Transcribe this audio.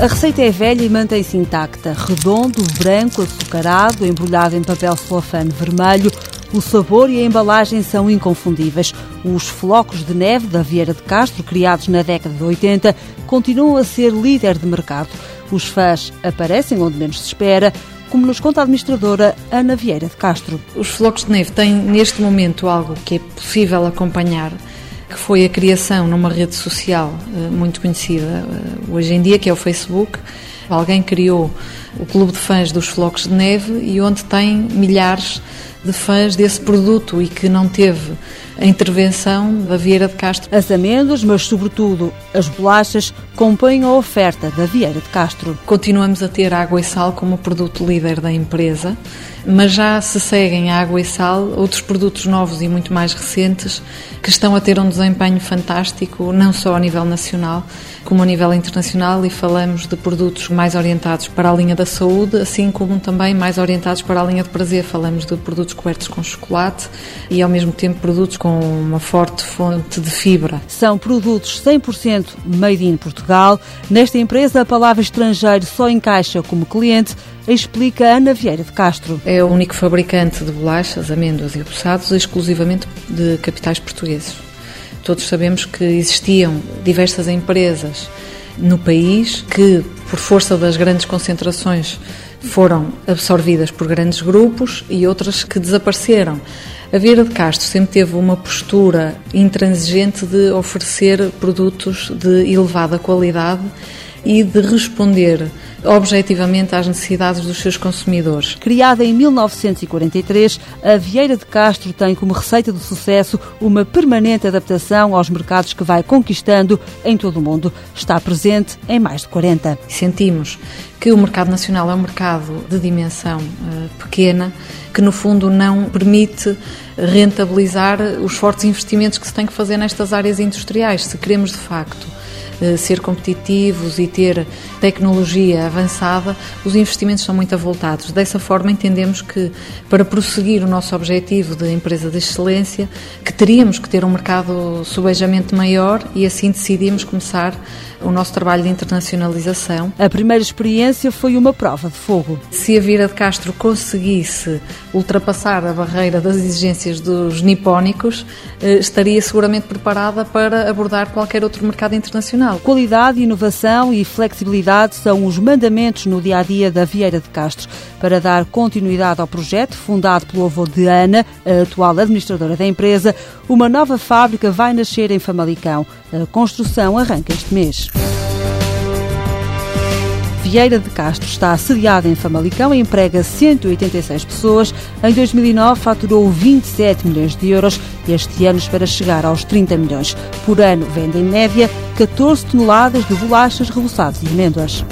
A receita é velha e mantém-se intacta. Redondo, branco, açucarado, embrulhado em papel celofane vermelho. O sabor e a embalagem são inconfundíveis. Os flocos de neve da Vieira de Castro, criados na década de 80, continuam a ser líder de mercado. Os fãs aparecem onde menos se espera, como nos conta a administradora Ana Vieira de Castro. Os flocos de neve têm neste momento algo que é possível acompanhar que foi a criação numa rede social uh, muito conhecida uh, hoje em dia, que é o Facebook. Alguém criou o clube de fãs dos flocos de neve e onde tem milhares de fãs desse produto e que não teve a intervenção da Vieira de Castro. As amêndoas, mas sobretudo as bolachas, compõem a oferta da Vieira de Castro. Continuamos a ter água e sal como produto líder da empresa, mas já se seguem a água e sal outros produtos novos e muito mais recentes que estão a ter um desempenho fantástico, não só a nível nacional, como a nível internacional, e falamos de produtos mais orientados para a linha da saúde, assim como também mais orientados para a linha de prazer. Falamos de produtos cobertos com chocolate e, ao mesmo tempo, produtos com uma forte fonte de fibra. São produtos 100% made in Portugal. Nesta empresa, a palavra estrangeiro só encaixa como cliente, explica Ana Vieira de Castro. É o único fabricante de bolachas, amêndoas e adoçados exclusivamente de capitais portugueses. Todos sabemos que existiam diversas empresas no país que, por força das grandes concentrações, foram absorvidas por grandes grupos e outras que desapareceram. A Vieira de Castro sempre teve uma postura intransigente de oferecer produtos de elevada qualidade e de responder objetivamente às necessidades dos seus consumidores. Criada em 1943, a Vieira de Castro tem como receita de sucesso uma permanente adaptação aos mercados que vai conquistando em todo o mundo. Está presente em mais de 40. Sentimos que o mercado nacional é um mercado de dimensão uh, pequena, que no fundo não permite rentabilizar os fortes investimentos que se tem que fazer nestas áreas industriais. Se queremos de facto ser competitivos e ter tecnologia avançada, os investimentos são muito avultados. Dessa forma, entendemos que para prosseguir o nosso objetivo de empresa de excelência, que teríamos que ter um mercado subejamente maior e assim decidimos começar o nosso trabalho de internacionalização. A primeira experiência foi uma prova de fogo. Se a Vira de Castro conseguisse ultrapassar a barreira das exigências dos nipónicos, eh, estaria seguramente preparada para abordar qualquer outro mercado internacional. Qualidade, inovação e flexibilidade são os mandamentos no dia a dia da Vieira de Castro. Para dar continuidade ao projeto, fundado pelo avô de Ana, a atual administradora da empresa, uma nova fábrica vai nascer em Famalicão. A construção arranca este mês. Vieira de Castro está assediada em Famalicão e emprega 186 pessoas. Em 2009 faturou 27 milhões de euros este ano espera chegar aos 30 milhões. Por ano vende em média 14 toneladas de bolachas, reboçados e amêndoas.